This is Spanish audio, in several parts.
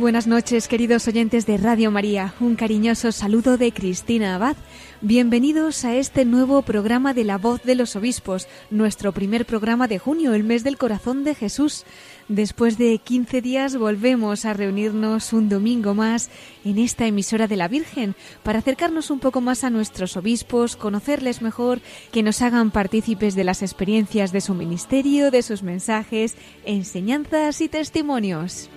Buenas noches, queridos oyentes de Radio María. Un cariñoso saludo de Cristina Abad. Bienvenidos a este nuevo programa de La Voz de los Obispos, nuestro primer programa de junio, el mes del corazón de Jesús. Después de 15 días volvemos a reunirnos un domingo más en esta emisora de la Virgen para acercarnos un poco más a nuestros obispos, conocerles mejor, que nos hagan partícipes de las experiencias de su ministerio, de sus mensajes, enseñanzas y testimonios.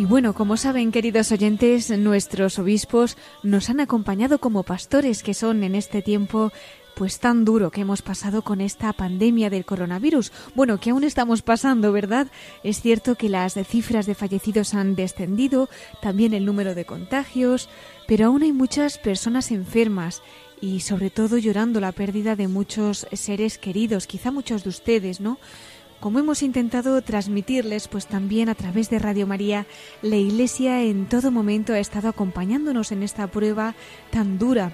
Y bueno, como saben, queridos oyentes, nuestros obispos nos han acompañado como pastores que son en este tiempo pues tan duro que hemos pasado con esta pandemia del coronavirus. Bueno, que aún estamos pasando, ¿verdad? Es cierto que las cifras de fallecidos han descendido, también el número de contagios, pero aún hay muchas personas enfermas y sobre todo llorando la pérdida de muchos seres queridos, quizá muchos de ustedes, ¿no? Como hemos intentado transmitirles, pues también a través de Radio María, la Iglesia en todo momento ha estado acompañándonos en esta prueba tan dura.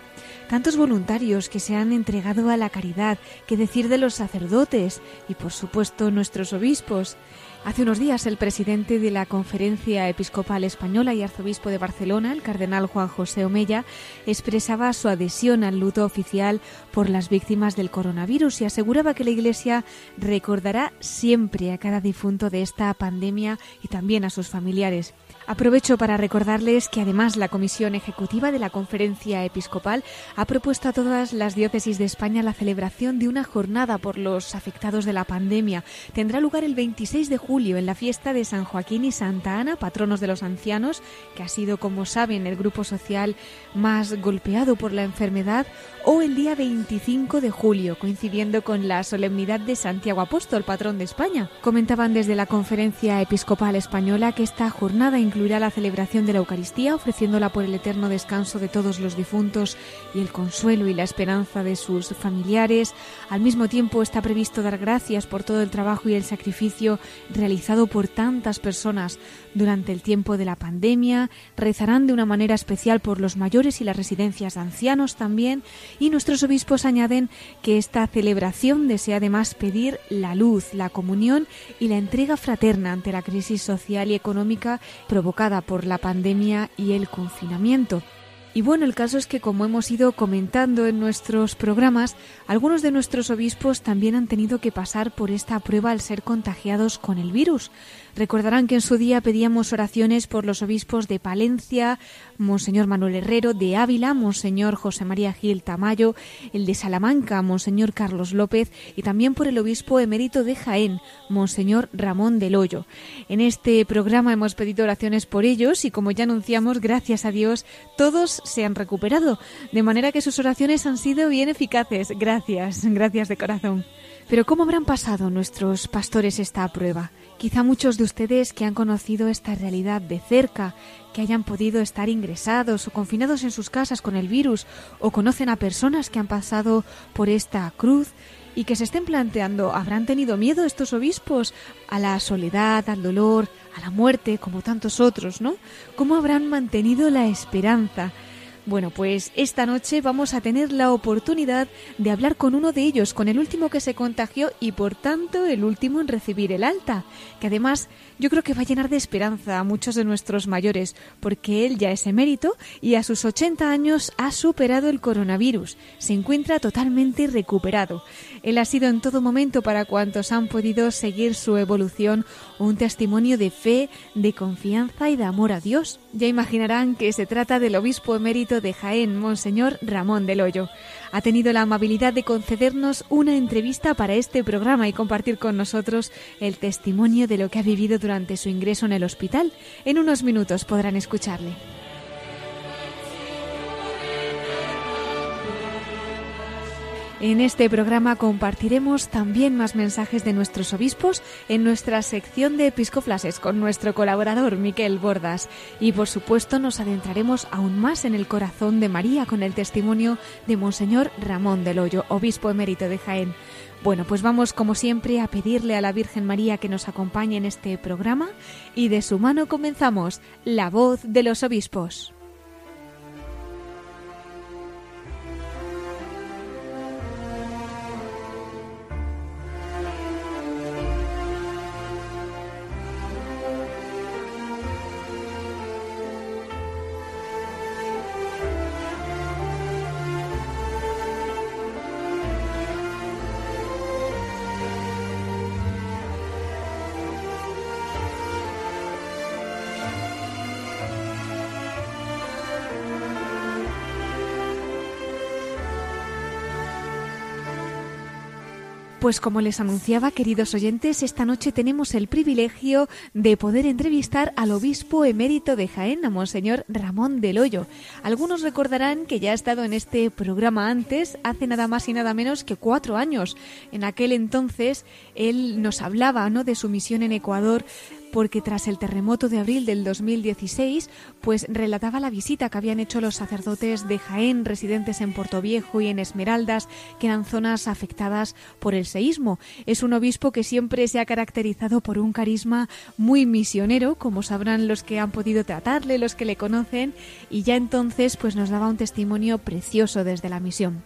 Tantos voluntarios que se han entregado a la caridad, que decir de los sacerdotes y por supuesto nuestros obispos. Hace unos días el presidente de la Conferencia Episcopal Española y arzobispo de Barcelona, el cardenal Juan José Omella, expresaba su adhesión al luto oficial por las víctimas del coronavirus y aseguraba que la Iglesia recordará siempre a cada difunto de esta pandemia y también a sus familiares. Aprovecho para recordarles que además la Comisión Ejecutiva de la Conferencia Episcopal ha propuesto a todas las diócesis de España la celebración de una jornada por los afectados de la pandemia. Tendrá lugar el 26 de julio en la fiesta de San Joaquín y Santa Ana, patronos de los ancianos, que ha sido, como saben, el grupo social más golpeado por la enfermedad, o el día 25 de julio, coincidiendo con la solemnidad de Santiago Apóstol, patrón de España. Comentaban desde la Conferencia Episcopal Española que esta jornada incluirá la celebración de la Eucaristía, ofreciéndola por el eterno descanso de todos los difuntos y el consuelo y la esperanza de sus familiares. Al mismo tiempo está previsto dar gracias por todo el trabajo y el sacrificio realizado por tantas personas durante el tiempo de la pandemia. Rezarán de una manera especial por los mayores y las residencias de ancianos también. Y nuestros obispos añaden que esta celebración desea además pedir la luz, la comunión y la entrega fraterna ante la crisis social y económica provocada por la pandemia y el confinamiento. Y bueno, el caso es que como hemos ido comentando en nuestros programas, algunos de nuestros obispos también han tenido que pasar por esta prueba al ser contagiados con el virus. Recordarán que en su día pedíamos oraciones por los obispos de Palencia, Monseñor Manuel Herrero, de Ávila, Monseñor José María Gil Tamayo, el de Salamanca, Monseñor Carlos López y también por el obispo emérito de Jaén, Monseñor Ramón del Hoyo. En este programa hemos pedido oraciones por ellos y como ya anunciamos, gracias a Dios, todos se han recuperado, de manera que sus oraciones han sido bien eficaces. Gracias, gracias de corazón. Pero ¿cómo habrán pasado nuestros pastores esta prueba? Quizá muchos de ustedes que han conocido esta realidad de cerca, que hayan podido estar ingresados o confinados en sus casas con el virus, o conocen a personas que han pasado por esta cruz y que se estén planteando, ¿habrán tenido miedo estos obispos a la soledad, al dolor, a la muerte, como tantos otros, ¿no? ¿Cómo habrán mantenido la esperanza? Bueno, pues esta noche vamos a tener la oportunidad de hablar con uno de ellos, con el último que se contagió y por tanto el último en recibir el alta, que además yo creo que va a llenar de esperanza a muchos de nuestros mayores, porque él ya es emérito y a sus 80 años ha superado el coronavirus, se encuentra totalmente recuperado. Él ha sido en todo momento para cuantos han podido seguir su evolución un testimonio de fe, de confianza y de amor a Dios. Ya imaginarán que se trata del obispo emérito de Jaén, Monseñor Ramón del Hoyo. Ha tenido la amabilidad de concedernos una entrevista para este programa y compartir con nosotros el testimonio de lo que ha vivido durante su ingreso en el hospital. En unos minutos podrán escucharle. En este programa compartiremos también más mensajes de nuestros obispos en nuestra sección de episcoflases con nuestro colaborador Miquel Bordas. Y por supuesto nos adentraremos aún más en el corazón de María con el testimonio de Monseñor Ramón del Hoyo, obispo emérito de Jaén. Bueno, pues vamos como siempre a pedirle a la Virgen María que nos acompañe en este programa y de su mano comenzamos La voz de los obispos. Pues como les anunciaba, queridos oyentes, esta noche tenemos el privilegio de poder entrevistar al obispo emérito de Jaén, a Monseñor Ramón del Hoyo. Algunos recordarán que ya ha estado en este programa antes, hace nada más y nada menos que cuatro años. En aquel entonces él nos hablaba ¿no? de su misión en Ecuador porque tras el terremoto de abril del 2016, pues relataba la visita que habían hecho los sacerdotes de Jaén, residentes en Portoviejo y en Esmeraldas, que eran zonas afectadas por el seísmo. Es un obispo que siempre se ha caracterizado por un carisma muy misionero, como sabrán los que han podido tratarle, los que le conocen, y ya entonces pues nos daba un testimonio precioso desde la misión.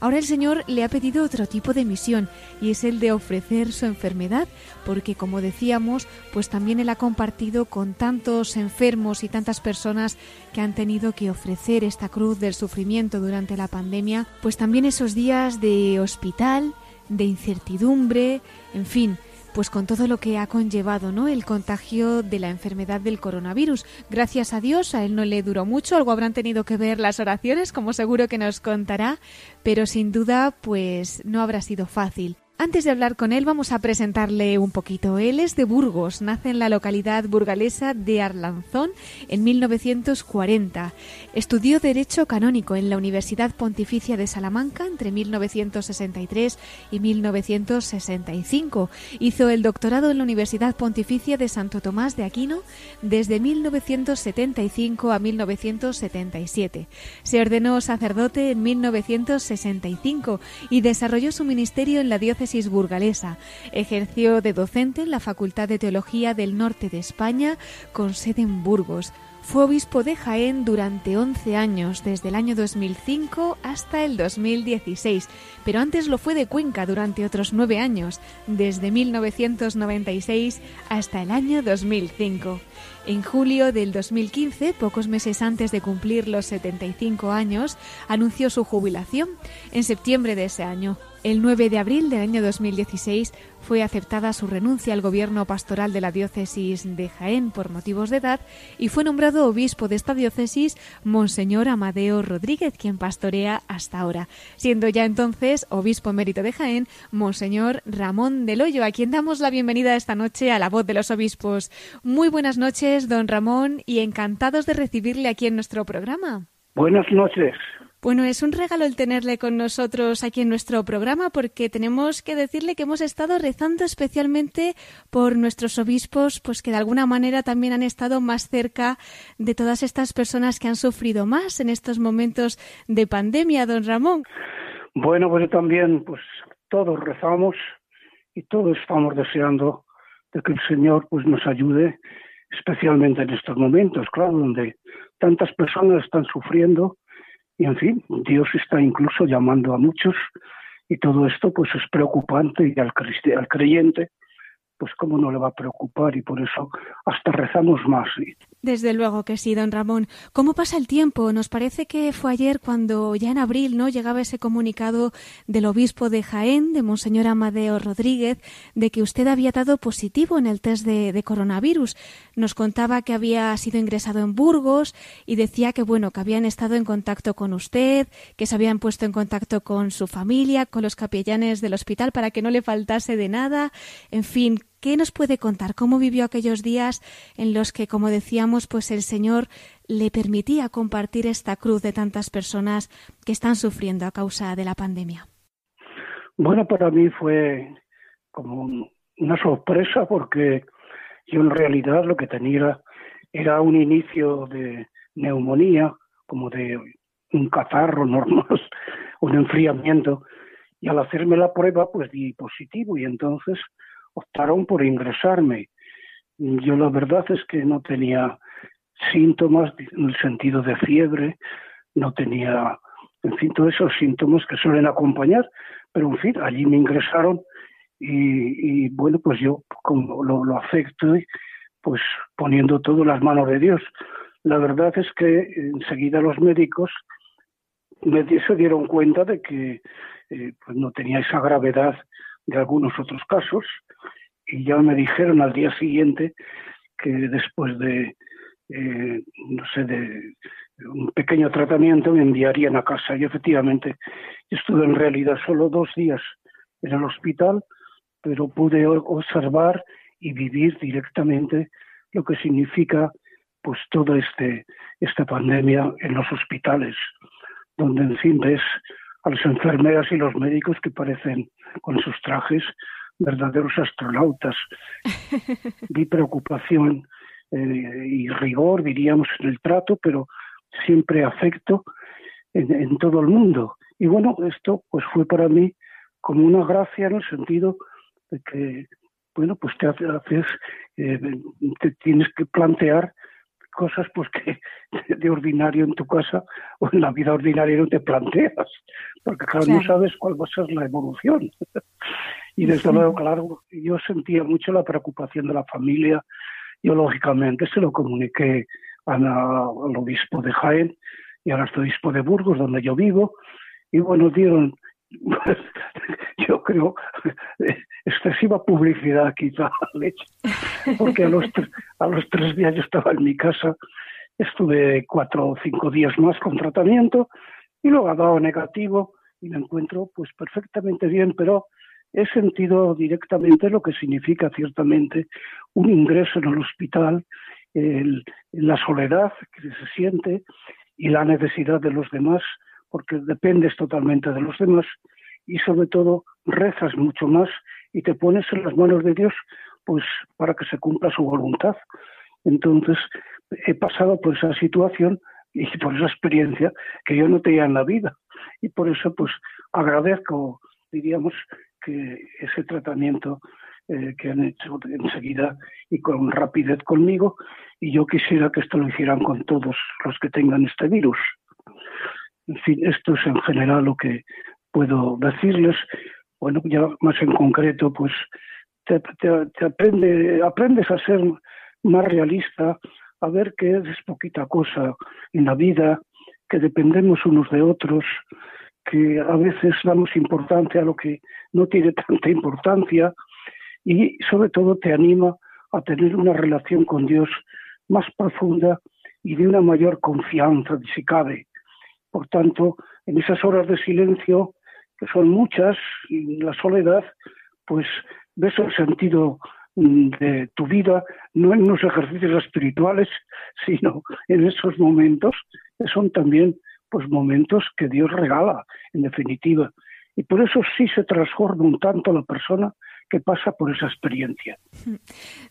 Ahora el Señor le ha pedido otro tipo de misión y es el de ofrecer su enfermedad, porque como decíamos, pues también Él ha compartido con tantos enfermos y tantas personas que han tenido que ofrecer esta cruz del sufrimiento durante la pandemia, pues también esos días de hospital, de incertidumbre, en fin, pues con todo lo que ha conllevado, ¿no? El contagio de la enfermedad del coronavirus. Gracias a Dios, a él no le duró mucho, algo habrán tenido que ver las oraciones, como seguro que nos contará, pero sin duda, pues no habrá sido fácil. Antes de hablar con él, vamos a presentarle un poquito. Él es de Burgos, nace en la localidad burgalesa de Arlanzón en 1940. Estudió Derecho Canónico en la Universidad Pontificia de Salamanca entre 1963 y 1965. Hizo el doctorado en la Universidad Pontificia de Santo Tomás de Aquino desde 1975 a 1977. Se ordenó sacerdote en 1965 y desarrolló su ministerio en la diócesis burgalesa. Ejerció de docente en la Facultad de Teología del Norte de España, con sede en Burgos. Fue obispo de Jaén durante 11 años, desde el año 2005 hasta el 2016, pero antes lo fue de Cuenca durante otros nueve años, desde 1996 hasta el año 2005. En julio del 2015, pocos meses antes de cumplir los 75 años, anunció su jubilación. En septiembre de ese año, el 9 de abril del año 2016 fue aceptada su renuncia al gobierno pastoral de la diócesis de Jaén por motivos de edad y fue nombrado obispo de esta diócesis Monseñor Amadeo Rodríguez, quien pastorea hasta ahora, siendo ya entonces obispo emérito de Jaén Monseñor Ramón del Hoyo, a quien damos la bienvenida esta noche a la voz de los obispos. Muy buenas noches, don Ramón, y encantados de recibirle aquí en nuestro programa. Buenas noches. Bueno, es un regalo el tenerle con nosotros aquí en nuestro programa porque tenemos que decirle que hemos estado rezando especialmente por nuestros obispos, pues que de alguna manera también han estado más cerca de todas estas personas que han sufrido más en estos momentos de pandemia, don Ramón. Bueno, pues también, pues todos rezamos y todos estamos deseando de que el Señor pues nos ayude, especialmente en estos momentos, claro, donde tantas personas están sufriendo y en fin, Dios está incluso llamando a muchos y todo esto pues es preocupante y al, al creyente pues cómo no le va a preocupar y por eso hasta rezamos más. Desde luego que sí, don Ramón. ¿Cómo pasa el tiempo? Nos parece que fue ayer cuando ya en abril no llegaba ese comunicado del obispo de Jaén, de Monseñor Amadeo Rodríguez, de que usted había dado positivo en el test de, de coronavirus. Nos contaba que había sido ingresado en Burgos y decía que bueno, que habían estado en contacto con usted, que se habían puesto en contacto con su familia, con los capellanes del hospital para que no le faltase de nada. En fin, ¿Qué nos puede contar? ¿Cómo vivió aquellos días en los que, como decíamos, pues el Señor le permitía compartir esta cruz de tantas personas que están sufriendo a causa de la pandemia? Bueno, para mí fue como una sorpresa porque yo en realidad lo que tenía era un inicio de neumonía, como de un catarro normal, un enfriamiento, y al hacerme la prueba pues di positivo y entonces optaron por ingresarme. Yo la verdad es que no tenía síntomas en el sentido de fiebre, no tenía, en fin, todos esos síntomas que suelen acompañar, pero en fin, allí me ingresaron y, bueno, pues yo como lo, lo acepto, pues poniendo todo en las manos de Dios. La verdad es que enseguida los médicos se dieron cuenta de que eh, pues no tenía esa gravedad de algunos otros casos y ya me dijeron al día siguiente que después de, eh, no sé, de un pequeño tratamiento me enviarían a casa. Y efectivamente estuve en realidad solo dos días en el hospital, pero pude observar y vivir directamente lo que significa pues toda este, esta pandemia en los hospitales, donde en fin ves a las enfermeras y los médicos que parecen con sus trajes verdaderos astronautas. Vi preocupación eh, y rigor, diríamos, en el trato, pero siempre afecto en, todo el mundo. Y bueno, esto pues fue para mí como una gracia en el sentido de que, bueno, pues te haces, eh, te tienes que plantear cosas pues que de ordinario en tu casa o en la vida ordinaria no te planteas, porque claro, no sabes cuál va a ser la evolución. y desde luego, claro, yo sentía mucho la preocupación de la familia, yo lógicamente se lo comuniqué al obispo de Jaén y al arzobispo de Burgos, donde yo vivo, y bueno, dieron, yo creo, excesiva publicidad quizá, porque a los, a los tres días yo estaba en mi casa, estuve cuatro o cinco días más con tratamiento y luego ha dado negativo y me encuentro pues perfectamente bien, pero he sentido directamente lo que significa ciertamente un ingreso en el hospital, la soledad que se siente y la necesidad de los demás, porque dependes totalmente de los demás y sobre todo rezas mucho más y te pones en las manos de Dios pues para que se cumpla su voluntad. Entonces he pasado por esa situación y por esa experiencia que yo no tenía en la vida y por eso pues agradezco diríamos que ese tratamiento eh, que han hecho enseguida y con rapidez conmigo y yo quisiera que esto lo hicieran con todos los que tengan este virus. En fin, esto es en general lo que puedo decirles. Bueno, ya más en concreto, pues te, aprende, aprendes a ser más realista, a ver que es poquita cosa en la vida, que dependemos unos de otros, que a veces damos importancia a lo que no tiene tanta importancia y sobre todo te anima a tener una relación con Dios más profunda y de una mayor confianza, si cabe. Por tanto, en esas horas de silencio, que son muchas, y la soledad, pues ves el sentido mm, de tu vida, no en los ejercicios espirituales, sino en esos momentos que son también pues momentos que Dios regala, en definitiva. Y por eso sí se transforma un tanto la persona que pasa por esa experiencia.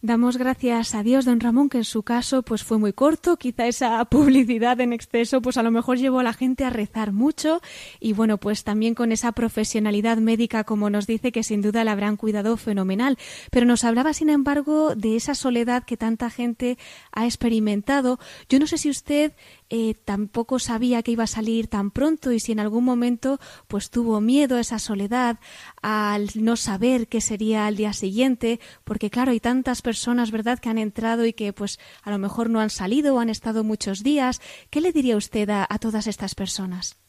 Damos gracias a Dios, don Ramón, que en su caso pues fue muy corto, quizá esa publicidad en exceso pues a lo mejor llevó a la gente a rezar mucho y bueno, pues también con esa profesionalidad médica como nos dice que sin duda la habrán cuidado fenomenal, pero nos hablaba sin embargo de esa soledad que tanta gente ha experimentado. Yo no sé si usted eh, tampoco sabía que iba a salir tan pronto y si en algún momento pues tuvo miedo a esa soledad, al no saber qué sería al día siguiente, porque claro, hay tantas personas, ¿verdad?, que han entrado y que pues a lo mejor no han salido o han estado muchos días. ¿Qué le diría usted a, todas estas personas?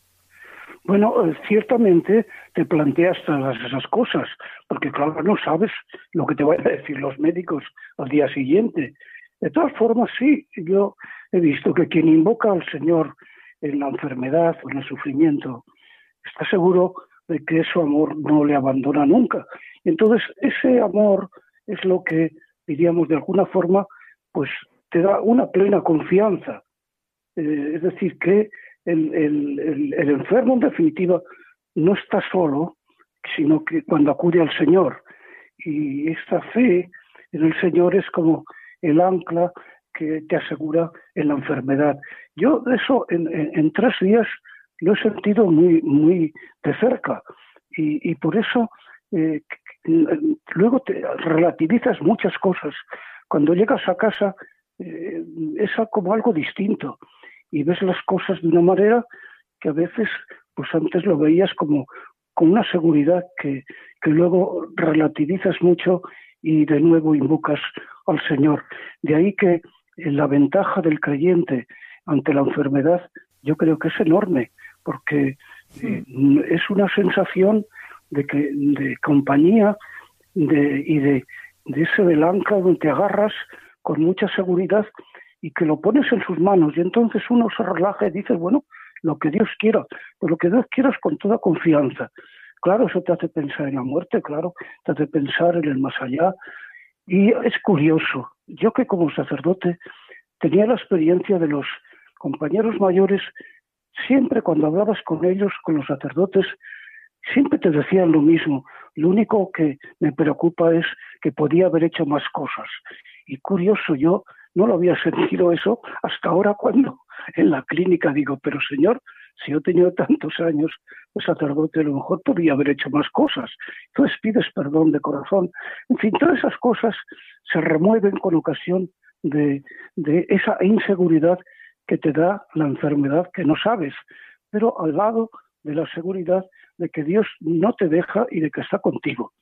Bueno, eh, ciertamente te planteas todas esas cosas, porque claro, no sabes lo que te van a decir los médicos al día siguiente. De todas formas, sí, yo he visto que quien invoca al Señor en la enfermedad o en el sufrimiento está seguro de que su amor no le abandona nunca. Entonces, ese amor es lo que, diríamos de alguna forma, pues te da una plena confianza. Eh, es decir, que el, el, el, enfermo, en definitiva, no está solo, sino que cuando acude al Señor. Y esta fe en el Señor es como el ancla que te asegura en la enfermedad. Yo eso en, tres días lo he sentido muy, muy de cerca y, por eso eh, luego relativizas muchas cosas. Cuando llegas a casa eh, es como algo distinto y ves las cosas de una manera que a veces pues antes lo veías como con una seguridad que, que luego relativizas mucho y de nuevo invocas al Señor. De ahí que la ventaja del creyente ante la enfermedad yo creo que es enorme, porque eh, es una sensación de, que, de compañía de, y de, de ese belanca donde te agarras con mucha seguridad y que lo pones en sus manos y entonces uno se relaja y dice, bueno, lo que Dios quiera, pero lo que Dios quiera es con toda confianza. Claro, eso te hace pensar en la muerte, claro, te hace pensar en el más allá. Y es curioso, yo que como sacerdote tenía la experiencia de los compañeros mayores, siempre cuando hablabas con ellos, con los sacerdotes, siempre te decían lo mismo. Lo único que me preocupa es que podía haber hecho más cosas. Y curioso, yo no lo había sentido eso hasta ahora cuando en la clínica digo, pero señor, si yo tenido tantos años de sacerdote, a lo mejor podría haber hecho más cosas. Entonces pides perdón de corazón. En fin, todas esas cosas se remueven con ocasión de, de esa inseguridad que te da la enfermedad que no sabes, pero al lado de la seguridad de que Dios no te deja y de que está contigo.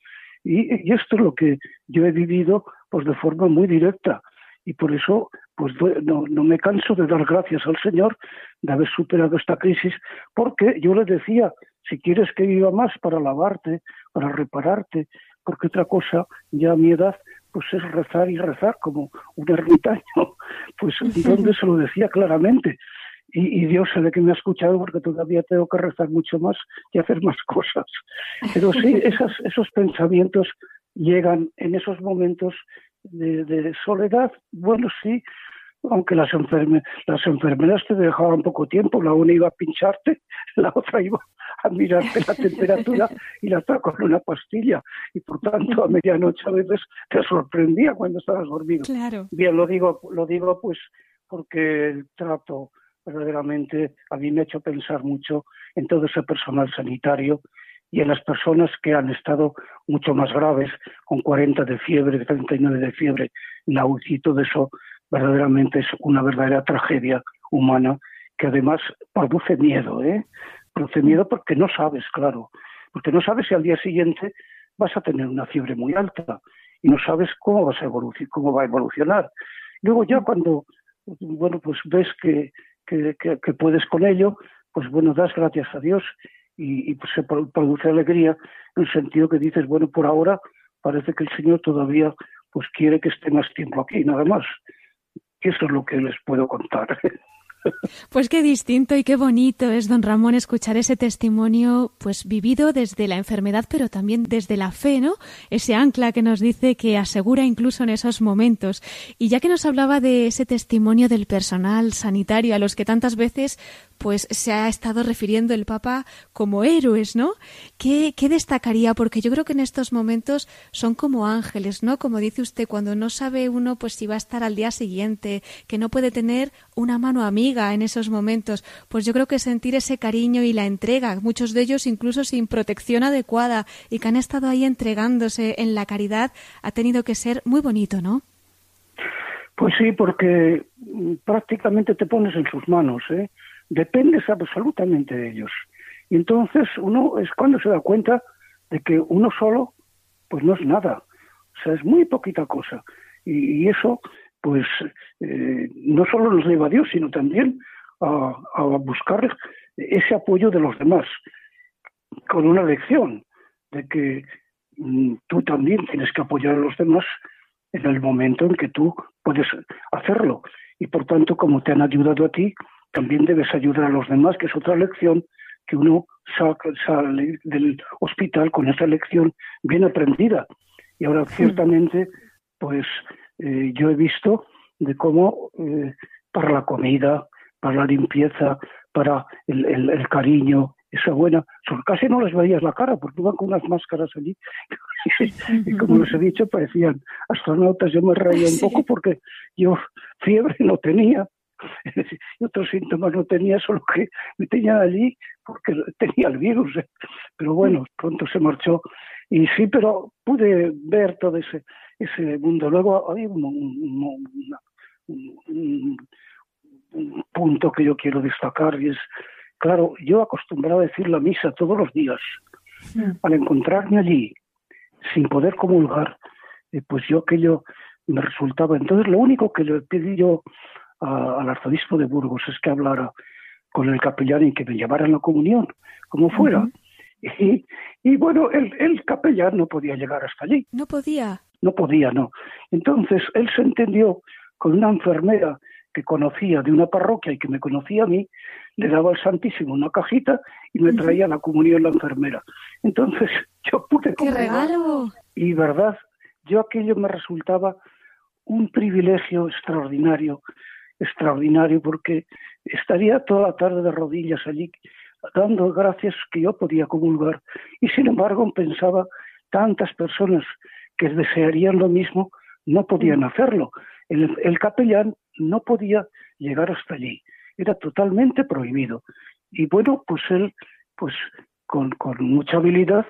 Y, y, esto es lo que yo he vivido pues de forma muy directa y por eso pues no, no, me canso de dar gracias al Señor de haber superado esta crisis porque yo le decía si quieres que viva más para lavarte para repararte porque otra cosa ya a mi edad pues es rezar y rezar como un ermitaño. Pues donde se lo decía claramente y, Dios sabe que me ha escuchado porque todavía tengo que rezar mucho más y hacer más cosas. Pero sí, esas, esos pensamientos llegan en esos momentos de, soledad. Bueno, sí, aunque las, enferme, las enfermeras te dejaban poco tiempo, la una iba a pincharte, la otra iba a mirarte la temperatura y la otra con una pastilla. Y por tanto, a medianoche a veces te sorprendía cuando estabas dormido. Claro. Bien, lo digo, lo digo pues porque el trato verdaderamente a mí me ha hecho pensar mucho en todo ese personal sanitario y en las personas que han estado mucho más graves, con 40 de fiebre, 39 de fiebre, la UCI, todo eso verdaderamente es una verdadera tragedia humana que además produce miedo, ¿eh? Produce miedo porque no sabes, claro, porque no sabes si al día siguiente vas a tener una fiebre muy alta y no sabes cómo vas a cómo va a evolucionar. Luego ya cuando, bueno, pues ves que que, puedes con ello, pues bueno, das gracias a Dios y, pues se produce alegría en el sentido que dices, bueno, por ahora parece que el Señor todavía pues quiere que esté más tiempo aquí, nada más. Eso es lo que les puedo contar. Pues qué distinto y qué bonito es, don Ramón, escuchar ese testimonio, pues vivido desde la enfermedad, pero también desde la fe, ¿no? Ese ancla que nos dice que asegura incluso en esos momentos. Y ya que nos hablaba de ese testimonio del personal sanitario a los que tantas veces pues se ha estado refiriendo el Papa como héroes, ¿no? ¿Qué, ¿Qué, destacaría? Porque yo creo que en estos momentos son como ángeles, ¿no? Como dice usted, cuando no sabe uno pues si va a estar al día siguiente, que no puede tener una mano amiga en esos momentos, pues yo creo que sentir ese cariño y la entrega, muchos de ellos incluso sin protección adecuada y que han estado ahí entregándose en la caridad, ha tenido que ser muy bonito, ¿no? Pues sí, porque prácticamente te pones en sus manos, ¿eh? dependes absolutamente de ellos. Y entonces uno es cuando se da cuenta de que uno solo, pues no es nada. O sea, es muy poquita cosa. Y, eso, pues, eh, no solo nos lleva a Dios, sino también a, a, buscar ese apoyo de los demás, con una lección de que mm, tú también tienes que apoyar a los demás en el momento en que tú puedes hacerlo. Y por tanto, como te han ayudado a ti, también debes ayudar a los demás, que es otra lección que uno sale del hospital con esa lección bien aprendida. Y ahora ciertamente, pues eh, yo he visto de cómo eh, para la comida, para la limpieza, para el, cariño, esa buena, casi no les veías la cara porque iban con unas máscaras allí. Y como les he dicho parecían astronautas, yo me reía un poco porque yo fiebre no tenía. Y otros síntomas no tenía, solo que me tenían allí porque tenía el virus, pero bueno, pronto se marchó. Y sí, pero pude ver todo ese, ese mundo. Luego hay un, un punto que yo quiero destacar y es Claro, yo acostumbrado a decir la misa todos los días. Al encontrarme allí, sin poder comulgar, eh, pues yo aquello me resultaba. Entonces, lo único que le pedí yo al arzobispo de Burgos es que hablara con el capellán y que me llevara la comunión, como fuera. y, y, bueno, el, el capellán no podía llegar hasta allí. No podía. No podía, no. Entonces, él se entendió con una enfermera que conocía de una parroquia y que me conocía a mí, le daba al Santísimo una cajita y me traía la comunión la enfermera. Entonces yo pude ¡Qué regalo! Y verdad, yo aquello me resultaba un privilegio extraordinario, extraordinario, porque estaría toda la tarde de rodillas allí dando gracias que yo podía comulgar. Y sin embargo pensaba tantas personas que desearían lo mismo no podían mm. hacerlo. el capellán no podía llegar hasta allí era totalmente prohibido. Y bueno, pues él, pues con, con mucha habilidad,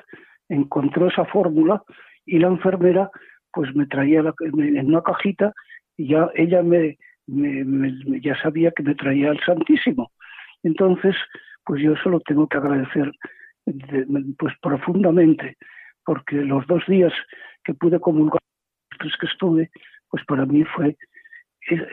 encontró esa fórmula y la enfermera pues me traía en una cajita y ya ella me, ya sabía que me traía el Santísimo. Entonces, pues yo solo tengo que agradecer pues profundamente, porque los dos días que pude comulgar, los que estuve, pues para mí fue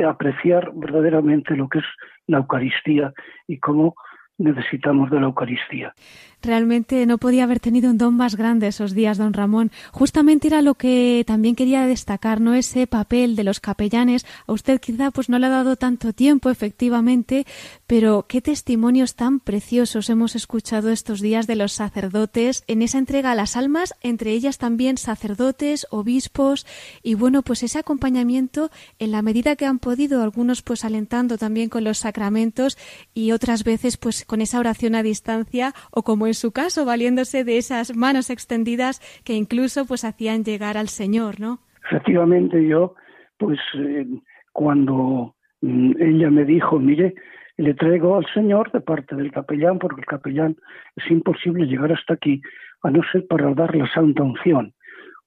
apreciar verdaderamente lo que es la Eucaristía y cómo necesitamos de la Eucaristía. Realmente no podía haber tenido un don más grande esos días, don Ramón. Justamente era lo que también quería destacar, ¿no? Ese papel de los capellanes. A usted quizá pues no le ha dado tanto tiempo, efectivamente, pero qué testimonios tan preciosos hemos escuchado estos días de los sacerdotes en esa entrega a las almas, entre ellas también sacerdotes, obispos y bueno, pues ese acompañamiento en la medida que han podido, algunos pues alentando también con los sacramentos y otras veces pues con esa oración a distancia o como en su caso valiéndose de esas manos extendidas que incluso pues hacían llegar al Señor, ¿no? Efectivamente yo pues eh, cuando mm, ella me dijo, mire, le traigo al Señor de parte del capellán, porque el capellán es imposible llegar hasta aquí, a no ser para dar la santa unción.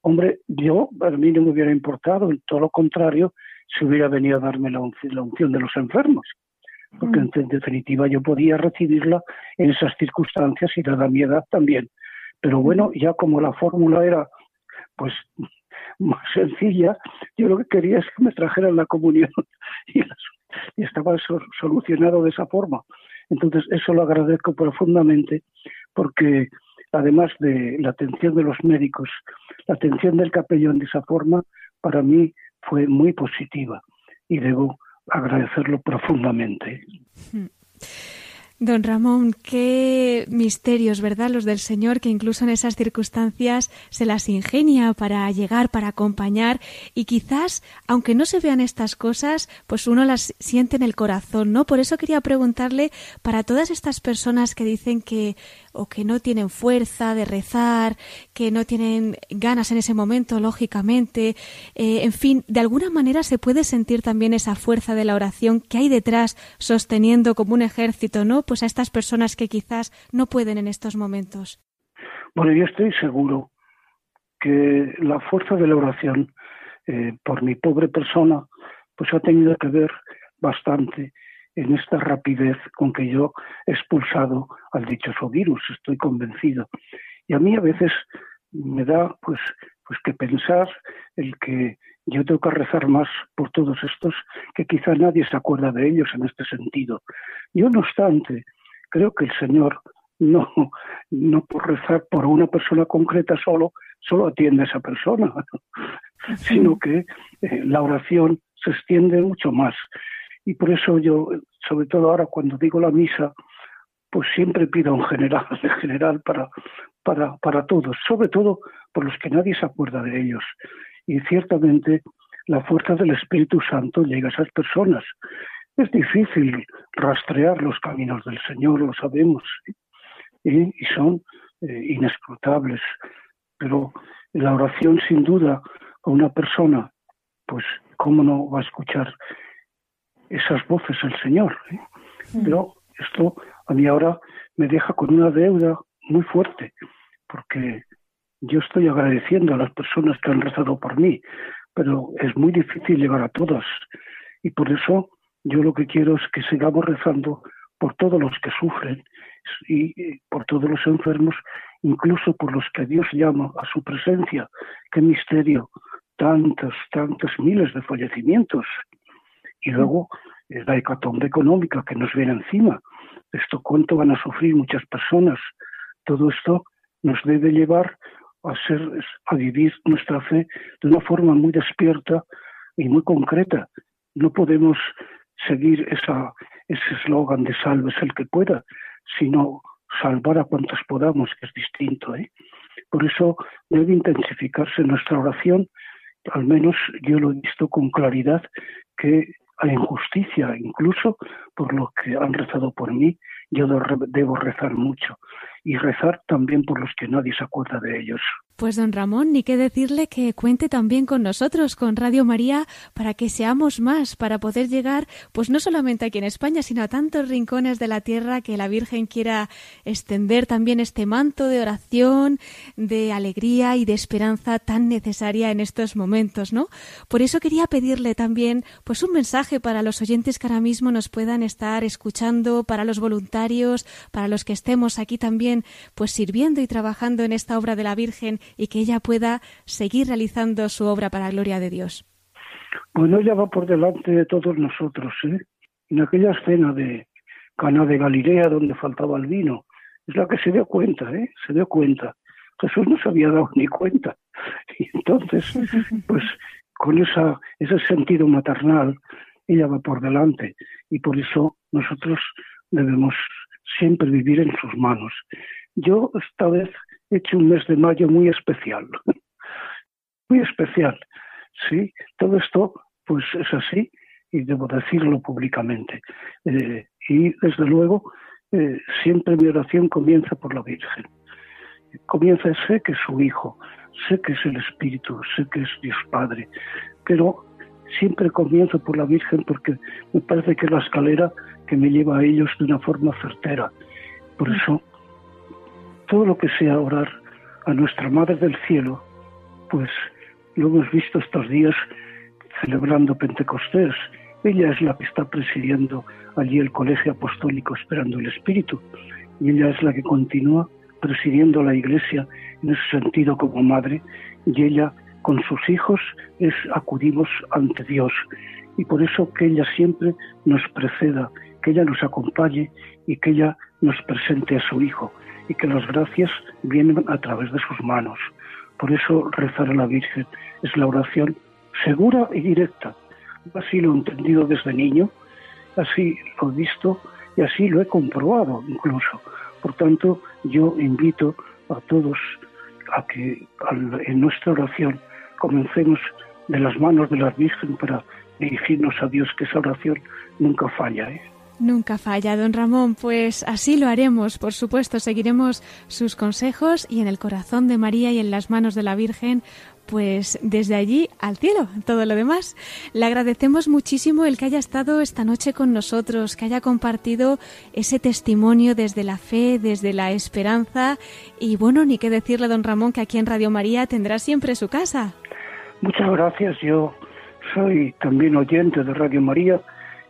Hombre, yo, a mí no me hubiera importado, en todo lo contrario, si hubiera venido a darme la unción de los enfermos porque mm. en definitiva yo podía recibirla en esas circunstancias y dada mi edad también. Pero bueno, ya como la fórmula era pues más sencilla, yo lo que quería es que me trajeran la comunión y, estaba solucionado de esa forma. Entonces eso lo agradezco profundamente porque además de la atención de los médicos, la atención del capellán de esa forma para mí fue muy positiva y debo agradecerlo profundamente. Don Ramón, qué misterios, ¿verdad? Los del Señor, que incluso en esas circunstancias se las ingenia para llegar, para acompañar y quizás, aunque no se vean estas cosas, pues uno las siente en el corazón, ¿no? Por eso quería preguntarle para todas estas personas que dicen que o que no tienen fuerza de rezar, que no tienen ganas en ese momento, lógicamente. Eh, en fin, de alguna manera se puede sentir también esa fuerza de la oración que hay detrás sosteniendo como un ejército, ¿no? Pues a estas personas que quizás no pueden en estos momentos. Bueno, yo estoy seguro que la fuerza de la oración eh, por mi pobre persona pues ha tenido que ver bastante en esta rapidez con que yo he expulsado al dichoso virus, estoy convencido. Y a mí a veces me da pues, pues que pensar el que yo tengo que rezar más por todos estos que quizá nadie se acuerda de ellos en este sentido. Yo, no obstante, creo que el Señor no, no por rezar por una persona concreta solo, solo atiende a esa persona, sino que eh, la oración se extiende mucho más y por eso yo, sobre todo ahora cuando digo la misa, pues siempre pido en general, en general para, para, para todos, sobre todo por los que nadie se acuerda de ellos. Y ciertamente la fuerza del Espíritu Santo llega a esas personas. Es difícil rastrear los caminos del Señor, lo sabemos, y son eh, inescrutables. Pero la oración, sin duda, a una persona, pues, ¿cómo no va a escuchar esas voces el Señor? Eh? Mm. Pero esto a mí ahora me deja con una deuda muy fuerte, porque yo estoy agradeciendo a las personas que han rezado por mí, pero es muy difícil llegar a todas. Y por eso yo lo que quiero es que sigamos rezando por todos los que sufren y por todos los enfermos, incluso por los que Dios llama a su presencia. Qué misterio, tantos, tantos miles de fallecimientos. Y luego la hecatombe económica que nos viene encima. Esto cuánto van a sufrir muchas personas. Todo esto nos debe llevar a ser, a vivir nuestra fe de una forma muy despierta y muy concreta. No podemos seguir esa, ese eslogan de salves el que pueda, sino salvar a cuantos podamos, que es distinto. ¿eh? Por eso debe intensificarse nuestra oración, al menos yo lo he visto con claridad, que hay injusticia, incluso por lo que han rezado por mí, yo debo rezar mucho y rezar también por los que nadie se acuerda de ellos. Pues don Ramón, ni qué decirle que cuente también con nosotros, con Radio María, para que seamos más, para poder llegar, pues no solamente aquí en España, sino a tantos rincones de la tierra que la Virgen quiera extender también este manto de oración, de alegría y de esperanza tan necesaria en estos momentos, ¿no? Por eso quería pedirle también, pues un mensaje para los oyentes que ahora mismo nos puedan estar escuchando, para los voluntarios, para los que estemos aquí también, pues sirviendo y trabajando en esta obra de la Virgen y que ella pueda seguir realizando su obra para la gloria de Dios. Bueno, ella va por delante de todos nosotros. ¿eh? En aquella escena de Cana de Galilea donde faltaba el vino, es la que se dio cuenta, ¿eh? se dio cuenta. Jesús no se había dado ni cuenta. Y entonces, pues con esa, ese sentido maternal, ella va por delante. Y por eso nosotros debemos siempre vivir en sus manos. Yo esta vez hecho un mes de mayo muy especial, muy especial, ¿sí? Todo esto, pues es así y debo decirlo públicamente. Eh, y desde luego, eh, siempre mi oración comienza por la Virgen. Comienza, sé que es su Hijo, sé que es el Espíritu, sé que es Dios Padre, pero siempre comienzo por la Virgen porque me parece que es la escalera que me lleva a ellos de una forma certera. Por eso todo lo que sea orar a nuestra Madre del Cielo, pues lo hemos visto estos días celebrando Pentecostés. Ella es la que está presidiendo allí el colegio apostólico esperando el Espíritu y ella es la que continúa presidiendo la Iglesia en ese sentido como madre y ella con sus hijos es acudimos ante Dios y por eso que ella siempre nos preceda, que ella nos acompañe y que ella nos presente a su Hijo y que las gracias vienen a través de sus manos. Por eso rezar a la Virgen es la oración segura y directa. Así lo he entendido desde niño, así lo he visto y así lo he comprobado incluso. Por tanto, yo invito a todos a que en nuestra oración comencemos de las manos de la Virgen para dirigirnos a Dios, que esa oración nunca falla. ¿eh? Nunca falla, don Ramón. Pues así lo haremos, por supuesto. Seguiremos sus consejos y en el corazón de María y en las manos de la Virgen, pues desde allí al cielo, todo lo demás. Le agradecemos muchísimo el que haya estado esta noche con nosotros, que haya compartido ese testimonio desde la fe, desde la esperanza. Y bueno, ni qué decirle, don Ramón, que aquí en Radio María tendrá siempre su casa. Muchas gracias. Yo soy también oyente de Radio María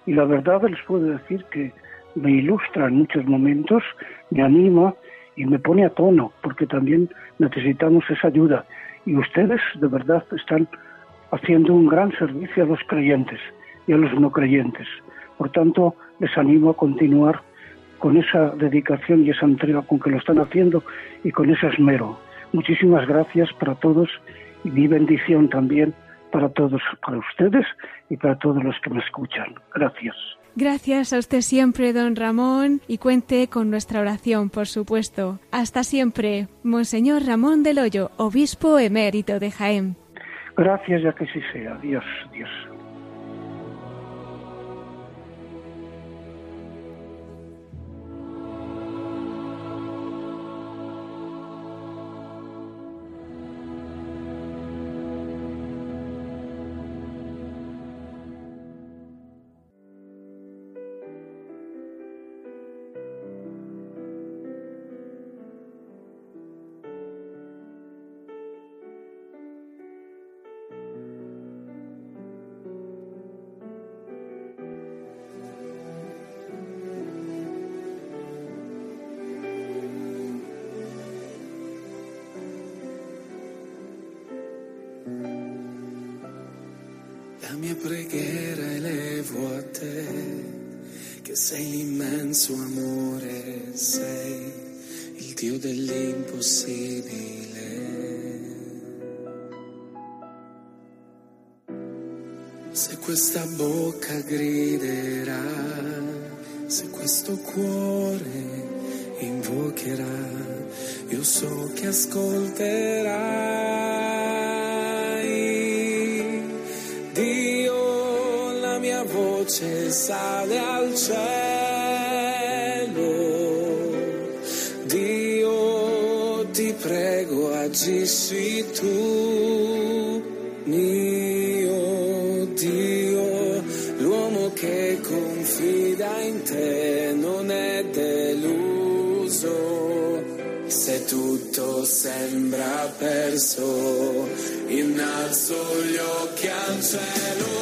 y la verdad les puedo decir que me ilustra en muchos momentos, me anima y me pone a tono, porque también necesitamos esa ayuda. Y ustedes de verdad están haciendo un gran servicio a los creyentes y a los no creyentes. Por tanto, les animo a continuar con esa dedicación y esa entrega con que lo están haciendo y con ese esmero. Muchísimas gracias para todos y mi bendición también para todos, para ustedes y para todos los que me escuchan. Gracias. Gracias a usted siempre, don Ramón, y cuente con nuestra oración, por supuesto. Hasta siempre, Monseñor Ramón del Hoyo, obispo emérito de Jaén. Gracias, ya que sí sea. Dios, Dios. Se questa bocca griderà, se questo cuore invocherà, io so che ascolterai. Dio, la mia voce sale al cielo. Dio, ti prego, agisci tu, occhi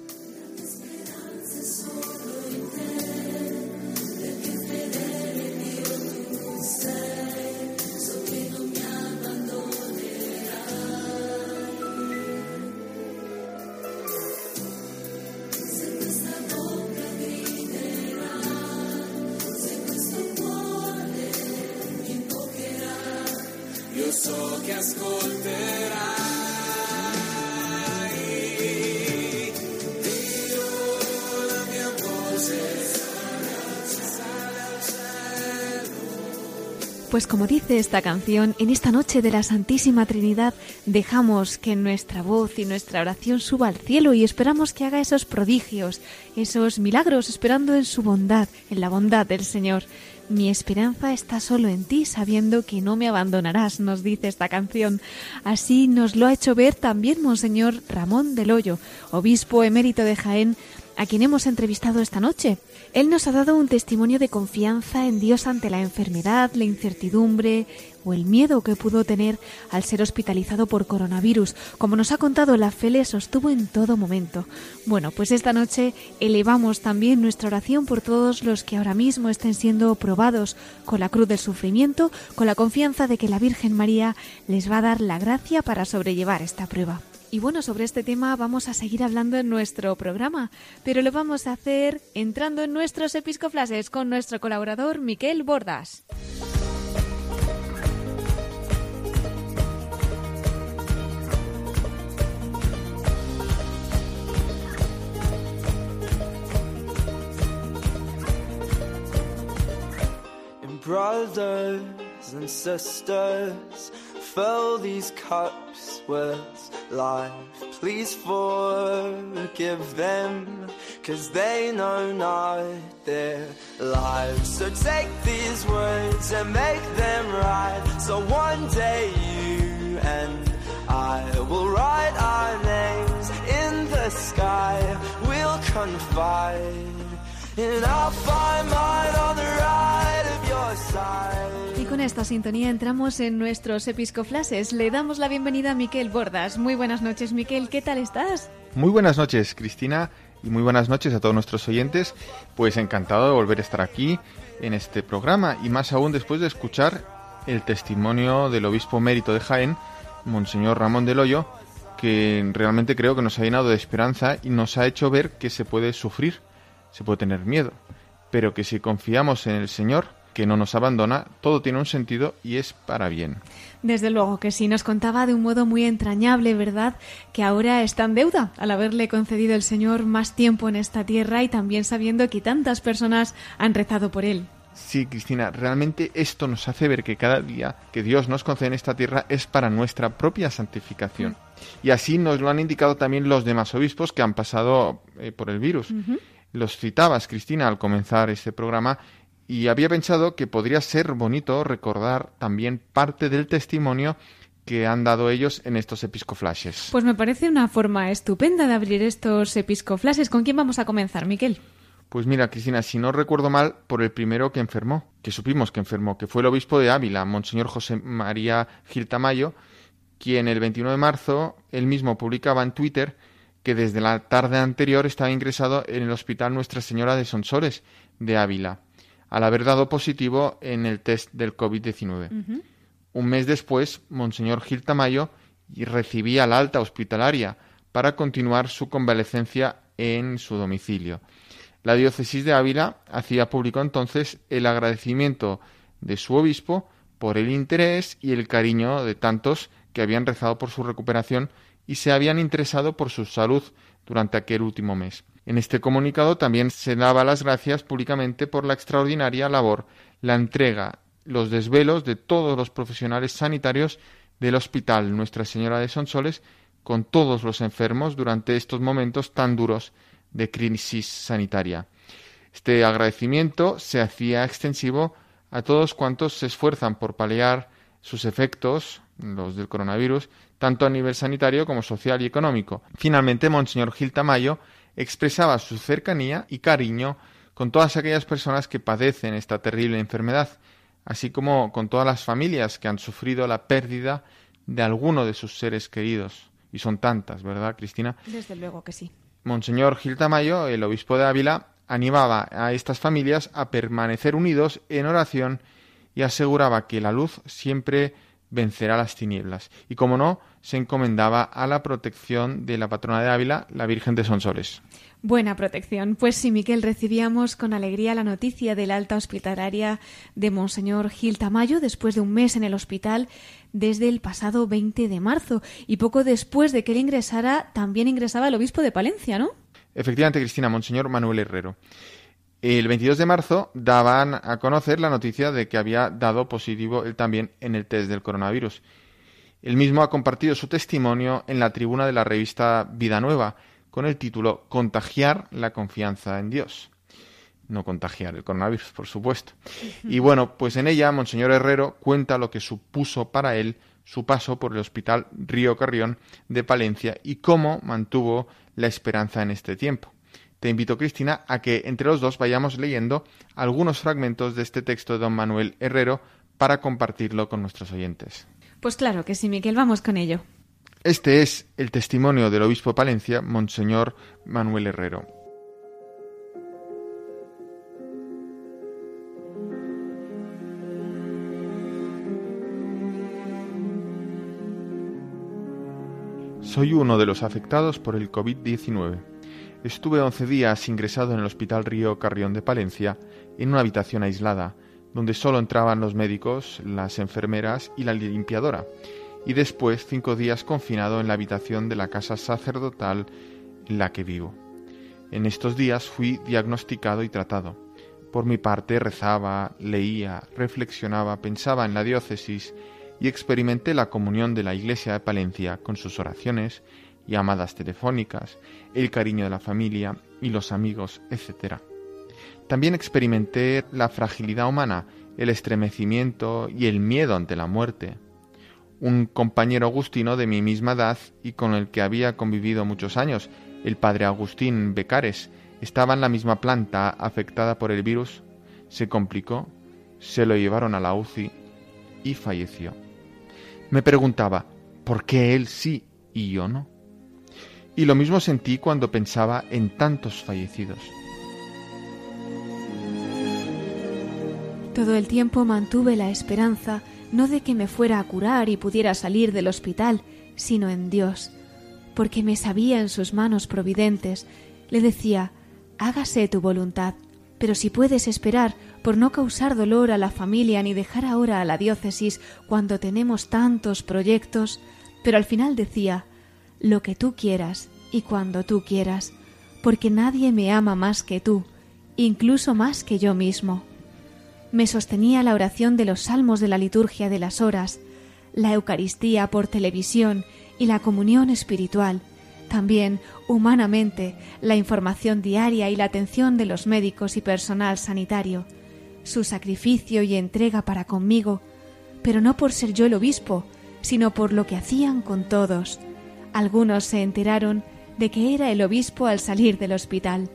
Pues como dice esta canción, en esta noche de la Santísima Trinidad dejamos que nuestra voz y nuestra oración suba al cielo y esperamos que haga esos prodigios, esos milagros, esperando en su bondad, en la bondad del Señor. Mi esperanza está solo en ti, sabiendo que no me abandonarás, nos dice esta canción. Así nos lo ha hecho ver también Monseñor Ramón del Hoyo, obispo emérito de Jaén, a quien hemos entrevistado esta noche. Él nos ha dado un testimonio de confianza en Dios ante la enfermedad, la incertidumbre o el miedo que pudo tener al ser hospitalizado por coronavirus. Como nos ha contado, la fe le sostuvo en todo momento. Bueno, pues esta noche elevamos también nuestra oración por todos los que ahora mismo estén siendo probados con la cruz del sufrimiento, con la confianza de que la Virgen María les va a dar la gracia para sobrellevar esta prueba. Y bueno, sobre este tema vamos a seguir hablando en nuestro programa, pero lo vamos a hacer entrando en nuestros episcoflases con nuestro colaborador Miquel Bordas. Brothers and sisters, fill these cups with life. Please forgive them, cause they know not their lives. So take these words and make them right. So one day you and I will write our names in the sky. We'll confide. And I'll find mine on the right. Y con esta sintonía entramos en nuestros episcoflases. Le damos la bienvenida a Miquel Bordas. Muy buenas noches, Miquel. ¿Qué tal estás? Muy buenas noches, Cristina, y muy buenas noches a todos nuestros oyentes. Pues encantado de volver a estar aquí en este programa, y más aún después de escuchar el testimonio del obispo mérito de Jaén, Monseñor Ramón del Hoyo, que realmente creo que nos ha llenado de esperanza y nos ha hecho ver que se puede sufrir, se puede tener miedo, pero que si confiamos en el Señor, que no nos abandona, todo tiene un sentido y es para bien. Desde luego que sí, nos contaba de un modo muy entrañable, ¿verdad? Que ahora está en deuda al haberle concedido el Señor más tiempo en esta tierra y también sabiendo que tantas personas han rezado por él. Sí, Cristina, realmente esto nos hace ver que cada día que Dios nos concede en esta tierra es para nuestra propia santificación. Y así nos lo han indicado también los demás obispos que han pasado eh, por el virus. Los citabas, Cristina, al comenzar este programa, y había pensado que podría ser bonito recordar también parte del testimonio que han dado ellos en estos episcoflashes. Pues me parece una forma estupenda de abrir estos episcoflashes. ¿Con quién vamos a comenzar, Miquel? Pues mira, Cristina, si no recuerdo mal, por el primero que enfermó, que supimos que enfermó, que fue el obispo de Ávila, Monseñor José María Gil Tamayo, quien el 21 de marzo él mismo publicaba en Twitter que desde la tarde anterior estaba ingresado en el Hospital Nuestra Señora de Sonsoles de Ávila, al haber dado positivo en el test del COVID-19. Un mes después, Monseñor Gil Tamayo recibía la alta hospitalaria para continuar su convalecencia en su domicilio. La diócesis de Ávila hacía público entonces el agradecimiento de su obispo por el interés y el cariño de tantos que habían rezado por su recuperación y se habían interesado por su salud durante aquel último mes. En este comunicado también se daba las gracias públicamente por la extraordinaria labor, la entrega, los desvelos de todos los profesionales sanitarios del Hospital Nuestra Señora de Sonsoles con todos los enfermos durante estos momentos tan duros de crisis sanitaria. Este agradecimiento se hacía extensivo a todos cuantos se esfuerzan por paliar sus efectos, los del coronavirus, tanto a nivel sanitario como social y económico. Finalmente, Monseñor Gil Tamayo expresaba su cercanía y cariño con todas aquellas personas que padecen esta terrible enfermedad, así como con todas las familias que han sufrido la pérdida de alguno de sus seres queridos. Y son tantas, ¿verdad, Cristina? Desde luego que sí. Monseñor Gil Tamayo, el obispo de Ávila, animaba a estas familias a permanecer unidos en oración y aseguraba que la luz siempre vencerá las tinieblas. Y como no, se encomendaba a la protección de la patrona de Ávila, la Virgen de Sonsoles. Buena protección. Pues sí, Miquel, recibíamos con alegría la noticia de la alta hospitalaria de Monseñor Gil Tamayo después de un mes en el hospital desde el pasado 20 de marzo. Y poco después de que él ingresara, también ingresaba el obispo de Palencia, ¿no? Efectivamente, Cristina, Monseñor Manuel Herrero. El 22 de marzo daban a conocer la noticia de que había dado positivo él también en el test del coronavirus. Él mismo ha compartido su testimonio en la tribuna de la revista Vida Nueva con el título Contagiar la confianza en Dios. No contagiar el coronavirus, por supuesto. Y bueno, pues en ella Monseñor Herrero cuenta lo que supuso para él su paso por el Hospital Río Carrión de Palencia y cómo mantuvo la esperanza en este tiempo. Te invito, Cristina, a que entre los dos vayamos leyendo algunos fragmentos de este texto de don Manuel Herrero para compartirlo con nuestros oyentes. Pues claro que sí, Miquel, vamos con ello. Este es el testimonio del obispo de Palencia, Monseñor Manuel Herrero. Soy uno de los afectados por el COVID-19 Estuve once días ingresado en el Hospital Río Carrión de Palencia, en una habitación aislada, donde solo entraban los médicos, las enfermeras y la limpiadora, y después cinco días confinado en la habitación de la casa sacerdotal en la que vivo. En estos días fui diagnosticado y tratado. Por mi parte rezaba, leía, reflexionaba, pensaba en la diócesis y experimenté la comunión de la Iglesia de Palencia con sus oraciones llamadas telefónicas, el cariño de la familia y los amigos, etc. También experimenté la fragilidad humana, el estremecimiento y el miedo ante la muerte. Un compañero agustino de mi misma edad y con el que había convivido muchos años, el padre Agustín Becares, estaba en la misma planta afectada por el virus, se complicó, se lo llevaron a la UCI y falleció. Me preguntaba, ¿por qué él sí y yo no? Y lo mismo sentí cuando pensaba en tantos fallecidos. Todo el tiempo mantuve la esperanza no de que me fuera a curar y pudiera salir del hospital, sino en Dios, porque me sabía en sus manos providentes. Le decía, hágase tu voluntad, pero si puedes esperar por no causar dolor a la familia ni dejar ahora a la diócesis cuando tenemos tantos proyectos, pero al final decía, lo que tú quieras y cuando tú quieras, porque nadie me ama más que tú, incluso más que yo mismo. Me sostenía la oración de los salmos de la liturgia de las horas, la Eucaristía por televisión y la comunión espiritual, También, humanamente, la información diaria y la atención de los médicos y personal sanitario, su sacrificio y entrega para conmigo, pero no por ser yo el obispo, sino por lo que hacían con todos. Algunos se enteraron de que era el obispo al salir del hospital.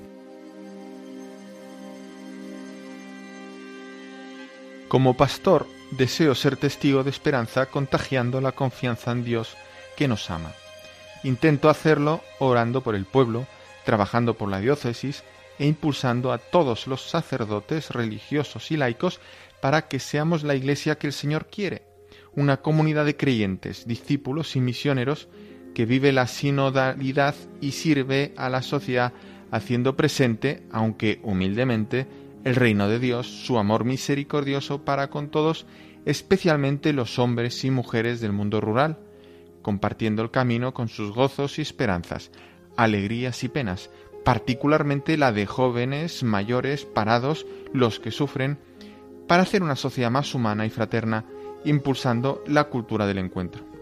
Como pastor, deseo ser testigo de esperanza contagiando la confianza en Dios que nos ama. Intento hacerlo orando por el pueblo, trabajando por la diócesis e impulsando a todos los sacerdotes religiosos y laicos para que seamos la iglesia que el Señor quiere, una comunidad de creyentes, discípulos y misioneros que vive la sinodalidad y sirve a la sociedad haciendo presente, aunque humildemente, el reino de Dios, su amor misericordioso para con todos, especialmente los hombres y mujeres del mundo rural, compartiendo el camino con sus gozos y esperanzas, alegrías y penas, particularmente la de jóvenes, mayores, parados, los que sufren, para hacer una sociedad más humana y fraterna, impulsando la cultura del encuentro.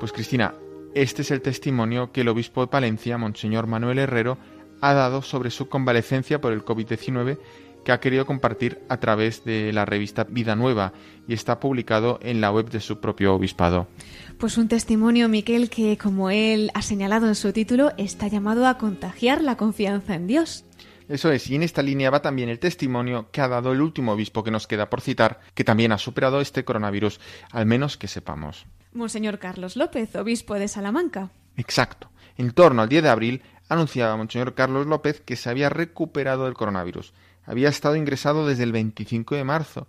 Pues Cristina, este es el testimonio que el obispo de Palencia, Monseñor Manuel Herrero, ha dado sobre su convalecencia por el COVID-19 que ha querido compartir a través de la revista Vida Nueva y está publicado en la web de su propio obispado. Pues un testimonio, Miquel, que como él ha señalado en su título, está llamado a contagiar la confianza en Dios. Eso es, y en esta línea va también el testimonio que ha dado el último obispo que nos queda por citar, que también ha superado este coronavirus, al menos que sepamos. Monseñor Carlos López, obispo de Salamanca. Exacto. En torno al 10 de abril anunciaba Monseñor Carlos López que se había recuperado del coronavirus había estado ingresado desde el 25 de marzo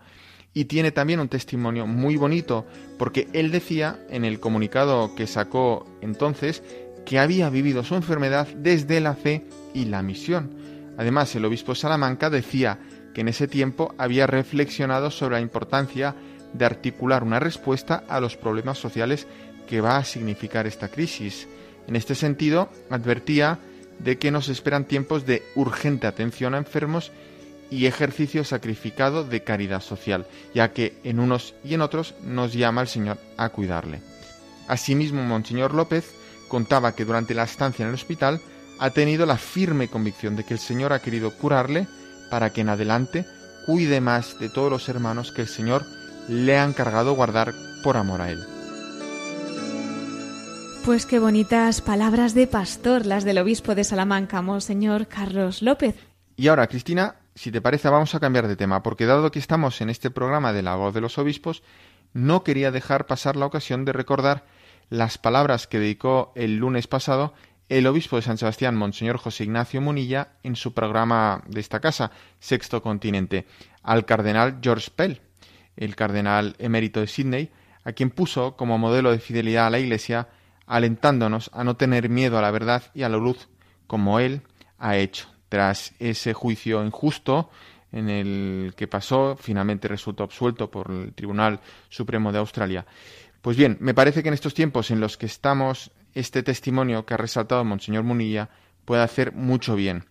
y tiene también un testimonio muy bonito porque él decía en el comunicado que sacó entonces que había vivido su enfermedad desde la fe y la misión. Además, el obispo Salamanca decía que en ese tiempo había reflexionado sobre la importancia de articular una respuesta a los problemas sociales que va a significar esta crisis. En este sentido, advertía de que nos esperan tiempos de urgente atención a enfermos y ejercicio sacrificado de caridad social, ya que en unos y en otros nos llama el Señor a cuidarle. Asimismo, Monseñor López contaba que durante la estancia en el hospital ha tenido la firme convicción de que el Señor ha querido curarle para que en adelante cuide más de todos los hermanos que el Señor le ha encargado guardar por amor a Él. Pues qué bonitas palabras de pastor las del obispo de Salamanca, Monseñor Carlos López. Y ahora, Cristina, si te parece, vamos a cambiar de tema, porque dado que estamos en este programa de la voz de los obispos, no quería dejar pasar la ocasión de recordar las palabras que dedicó el lunes pasado el obispo de San Sebastián, Monseñor José Ignacio Munilla, en su programa de esta casa, Sexto Continente, al cardenal George Pell, el cardenal emérito de Sydney, a quien puso como modelo de fidelidad a la Iglesia, alentándonos a no tener miedo a la verdad y a la luz, como él ha hecho tras ese juicio injusto en el que pasó, finalmente resultó absuelto por el Tribunal Supremo de Australia. Pues bien, me parece que en estos tiempos en los que estamos, este testimonio que ha resaltado Monseñor Munilla puede hacer mucho bien.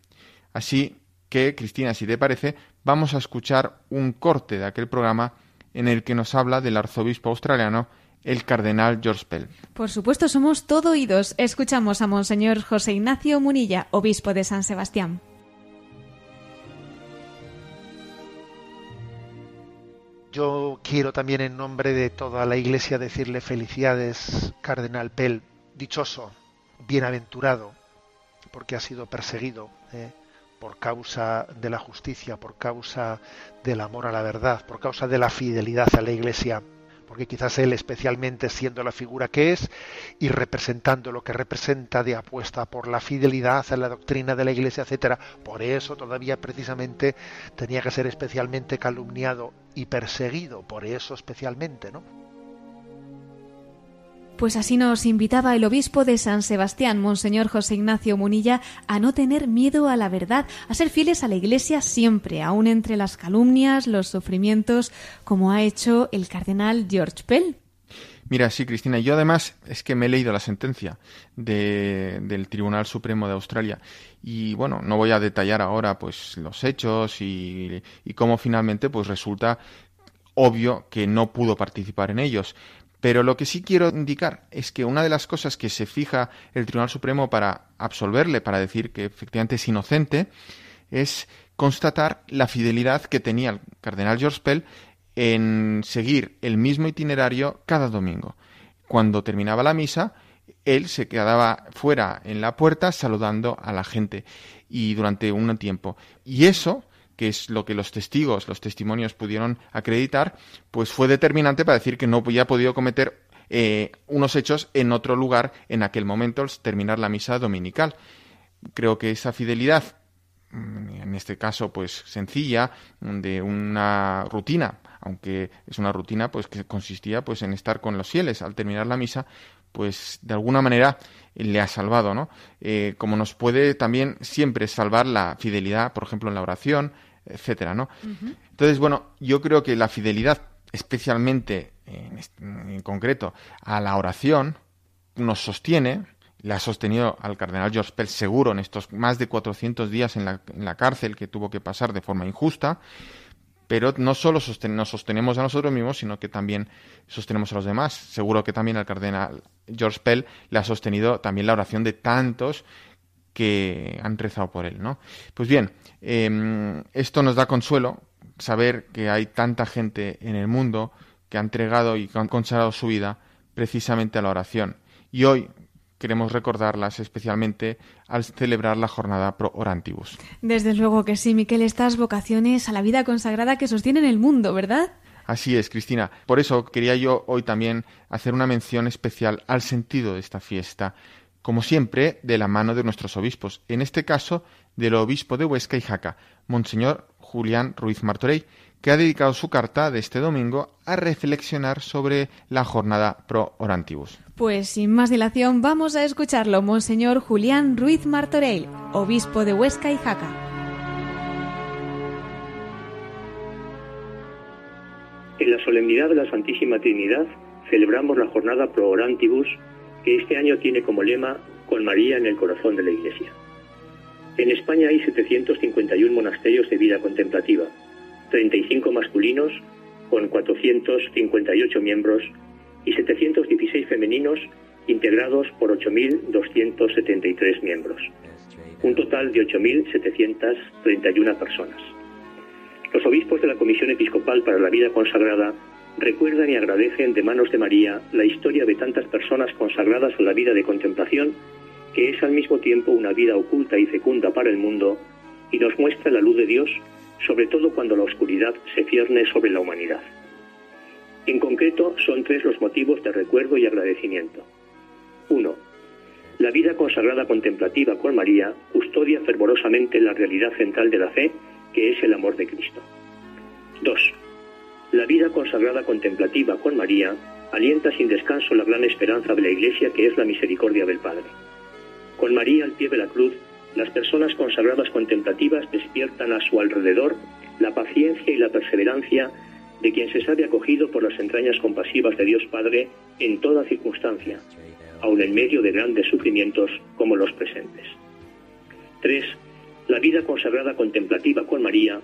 Así que, Cristina, si te parece, vamos a escuchar un corte de aquel programa en el que nos habla del arzobispo australiano el cardenal George Pell. Por supuesto, somos todo oídos. Escuchamos a Monseñor José Ignacio Munilla, obispo de San Sebastián. Yo quiero también en nombre de toda la Iglesia decirle felicidades, Cardenal Pell, dichoso, bienaventurado, porque ha sido perseguido eh, por causa de la justicia, por causa del amor a la verdad, por causa de la fidelidad a la Iglesia porque quizás él especialmente siendo la figura que es y representando lo que representa de apuesta por la fidelidad a la doctrina de la Iglesia, etcétera, por eso todavía precisamente tenía que ser especialmente calumniado y perseguido, por eso especialmente, ¿no? Pues así nos invitaba el obispo de San Sebastián, Monseñor José Ignacio Munilla, a no tener miedo a la verdad, a ser fieles a la Iglesia siempre, aun entre las calumnias, los sufrimientos, como ha hecho el cardenal George Pell. Mira, sí, Cristina, yo además es que me he leído la sentencia del Tribunal Supremo de Australia y bueno, no voy a detallar ahora pues los hechos y, y cómo finalmente pues resulta obvio que no pudo participar en ellos. Pero lo que sí quiero indicar es que una de las cosas que se fija el Tribunal Supremo para absolverle, para decir que efectivamente es inocente, es constatar la fidelidad que tenía el cardenal George Pell en seguir el mismo itinerario cada domingo. Cuando terminaba la misa, él se quedaba fuera en la puerta saludando a la gente y durante un tiempo. Y eso que es lo que los testigos, los testimonios pudieron acreditar, pues fue determinante para decir que no había podido cometer eh, unos hechos en otro lugar en aquel momento, al terminar la misa dominical. Creo que esa fidelidad, mm, en este caso, pues sencilla, de una rutina, aunque es una rutina pues que consistía pues en estar con los fieles al terminar la misa, pues de alguna manera le ha salvado, ¿no? Eh, como nos puede también siempre salvar la fidelidad, por ejemplo, en la oración, etcétera, ¿no? Entonces, bueno, yo creo que la fidelidad, especialmente en, concreto a la oración, nos sostiene, la ha sostenido al cardenal George Pell seguro en estos más de 400 días en la, en la cárcel que tuvo que pasar de forma injusta, pero no solo nos sostenemos a nosotros mismos, sino que también sostenemos a los demás. Seguro que también al cardenal George Pell le ha sostenido también la oración de tantos que han rezado por él, ¿no? Pues bien, em, esto nos da consuelo, saber que hay tanta gente en el mundo que ha entregado y que han consagrado su vida precisamente a la oración. Y hoy queremos recordarlas especialmente al celebrar la jornada pro orantibus. Desde luego que sí, Miquel, estas vocaciones a la vida consagrada que sostienen el mundo, ¿verdad? Así es, Cristina. Por eso quería yo hoy también hacer una mención especial al sentido de esta fiesta, como siempre, de la mano de nuestros obispos, en este caso del obispo de Huesca y Jaca, Monseñor Julián Ruiz Martorey, que ha dedicado su carta de este domingo a reflexionar sobre la jornada pro orantibus. Pues sin más dilación vamos a escucharlo, Monseñor Julián Ruiz Martorell, obispo de Huesca y Jaca. En la solemnidad de la Santísima Trinidad celebramos la jornada pro orantibus que este año tiene como lema Con María en el corazón de la Iglesia. En España hay 751 monasterios de vida contemplativa, 35 masculinos con 458 miembros y 716 femeninos integrados por 8.273 miembros, un total de 8.731 personas. Los obispos de la Comisión Episcopal para la Vida Consagrada recuerdan y agradecen de manos de María la historia de tantas personas consagradas a la vida de contemplación, que es al mismo tiempo una vida oculta y fecunda para el mundo, y nos muestra la luz de Dios sobre todo cuando la oscuridad se cierne sobre la humanidad. En concreto, son tres los motivos de recuerdo y agradecimiento. 1. La vida consagrada contemplativa con María custodia fervorosamente la realidad central de la fe, que es el amor de Cristo. 2. La vida consagrada contemplativa con María alienta sin descanso la gran esperanza de la Iglesia, que es la misericordia del Padre. Con María al pie de la cruz, las personas consagradas contemplativas despiertan a su alrededor la paciencia y la perseverancia de quien se sabe acogido por las entrañas compasivas de Dios Padre en toda circunstancia, aun en medio de grandes sufrimientos como los presentes. 3. La vida consagrada contemplativa con María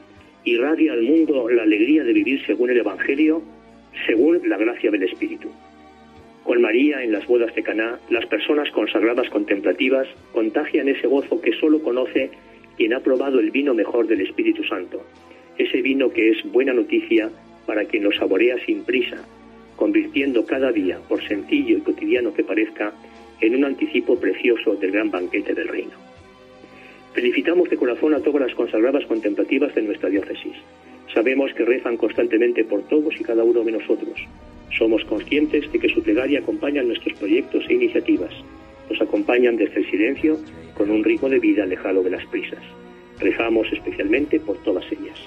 irradia al mundo la alegría de vivir según el Evangelio, según la gracia del Espíritu. Con María en las bodas de Caná, las personas consagradas contemplativas contagian ese gozo que solo conoce quien ha probado el vino mejor del Espíritu Santo, ese vino que es buena noticia para quien lo saborea sin prisa, convirtiendo cada día, por sencillo y cotidiano que parezca, en un anticipo precioso del gran banquete del reino. Felicitamos de corazón a todas las consagradas contemplativas de nuestra diócesis. Sabemos que rezan constantemente por todos y cada uno de nosotros somos conscientes de que su plegaria acompaña nuestros proyectos e iniciativas. Nos acompañan desde el silencio con un ritmo de vida alejado de las prisas. Rezamos especialmente por todas ellas.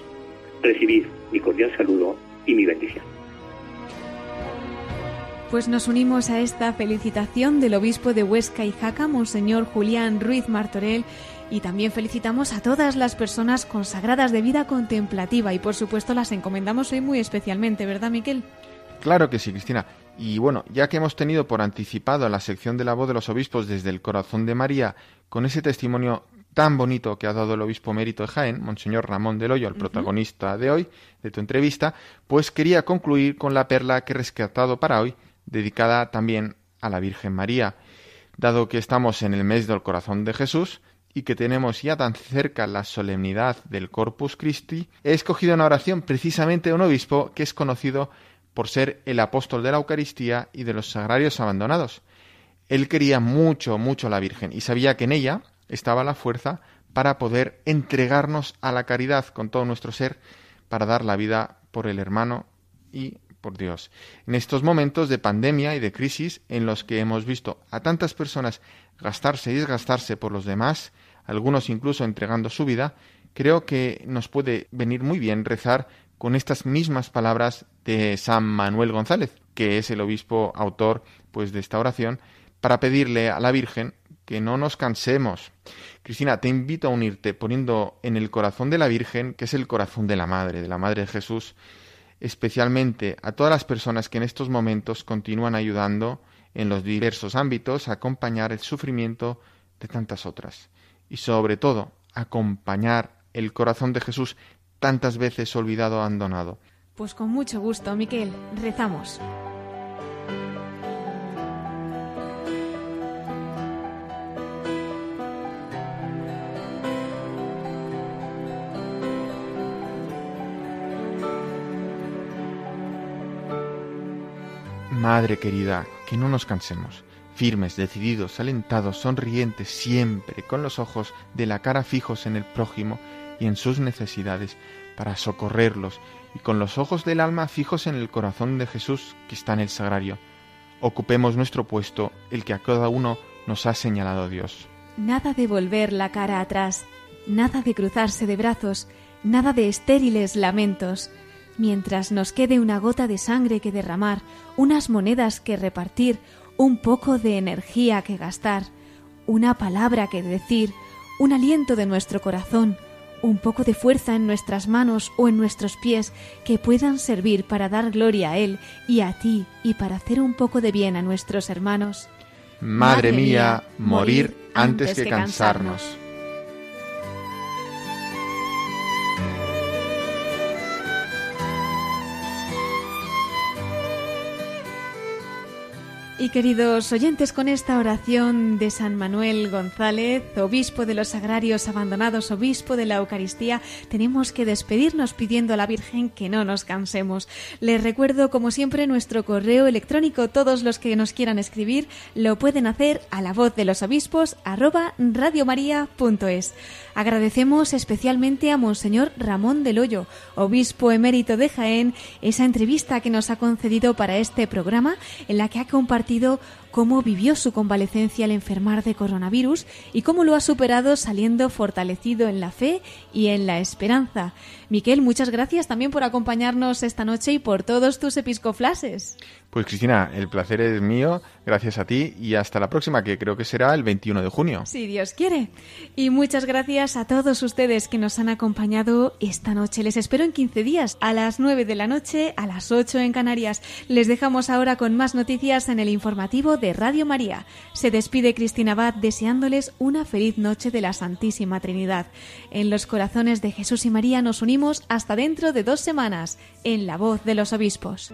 Recibid mi cordial saludo y mi bendición. Pues nos unimos a esta felicitación del obispo de Huesca y Jaca, Monseñor Julián Ruiz Martorell, y también felicitamos a todas las personas consagradas de vida contemplativa y por supuesto las encomendamos hoy muy especialmente, ¿verdad, Miquel? Claro que sí, Cristina. Y bueno, ya que hemos tenido por anticipado la sección de la voz de los obispos desde el corazón de María, con ese testimonio tan bonito que ha dado el obispo mérito de Jaén, Monseñor Ramón del Hoyo, el protagonista de hoy, de tu entrevista, pues quería concluir con la perla que he rescatado para hoy, dedicada también a la Virgen María. Dado que estamos en el mes del corazón de Jesús, y que tenemos ya tan cerca la solemnidad del Corpus Christi, he escogido una oración precisamente de un obispo que es conocido por ser el apóstol de la Eucaristía y de los sagrarios abandonados. Él quería mucho, mucho a la Virgen y sabía que en ella estaba la fuerza para poder entregarnos a la caridad con todo nuestro ser, para dar la vida por el hermano y por Dios. En estos momentos de pandemia y de crisis en los que hemos visto a tantas personas gastarse y desgastarse por los demás, algunos incluso entregando su vida, creo que nos puede venir muy bien rezar con estas mismas palabras de San Manuel González, que es el obispo autor pues de esta oración, para pedirle a la Virgen que no nos cansemos. Cristina, te invito a unirte poniendo en el corazón de la Virgen, que es el corazón de la Madre, de la Madre de Jesús, especialmente a todas las personas que en estos momentos continúan ayudando en los diversos ámbitos a acompañar el sufrimiento de tantas otras. Y sobre todo, acompañar el corazón de Jesús tantas veces olvidado abandonado. Pues con mucho gusto, Miquel, rezamos. Madre querida, que no nos cansemos, firmes, decididos, alentados, sonrientes, siempre, con los ojos de la cara fijos en el prójimo y en sus necesidades, para socorrerlos, y con los ojos del alma fijos en el corazón de Jesús que está en el sagrario. Ocupemos nuestro puesto, el que a cada uno nos ha señalado Dios. Nada de volver la cara atrás, nada de cruzarse de brazos, nada de estériles lamentos, mientras nos quede una gota de sangre que derramar, unas monedas que repartir, un poco de energía que gastar, una palabra que decir, un aliento de nuestro corazón, un poco de fuerza en nuestras manos o en nuestros pies que puedan servir para dar gloria a Él y a ti y para hacer un poco de bien a nuestros hermanos. Madre, mía, morir antes que cansarnos. Y queridos oyentes, con esta oración de San Manuel González, obispo de los Sagrarios Abandonados, obispo de la Eucaristía, tenemos que despedirnos pidiendo a la Virgen que no nos cansemos. Les recuerdo, como siempre, nuestro correo electrónico. Todos los que nos quieran escribir lo pueden hacer a la voz de los obispos arroba radiomaria.es. Agradecemos especialmente a Monseñor Ramón del Hoyo, obispo emérito de Jaén, esa entrevista que nos ha concedido para este programa en la que ha compartido cómo vivió su convalecencia al enfermar de coronavirus y cómo lo ha superado saliendo fortalecido en la fe y en la esperanza. Miquel, muchas gracias también por acompañarnos esta noche y por todos tus episcoflases. Pues Cristina, el placer es mío, gracias a ti y hasta la próxima, que creo que será el 21 de junio. Si Dios quiere. Y muchas gracias a todos ustedes que nos han acompañado esta noche. Les espero en 15 días, a las 9 de la noche, a las 8 en Canarias. Les dejamos ahora con más noticias en el informativo de Radio María. Se despide Cristina Abad deseándoles una feliz noche de la Santísima Trinidad. En los corazones de Jesús y María nos unimos hasta dentro de dos semanas en La Voz de los Obispos.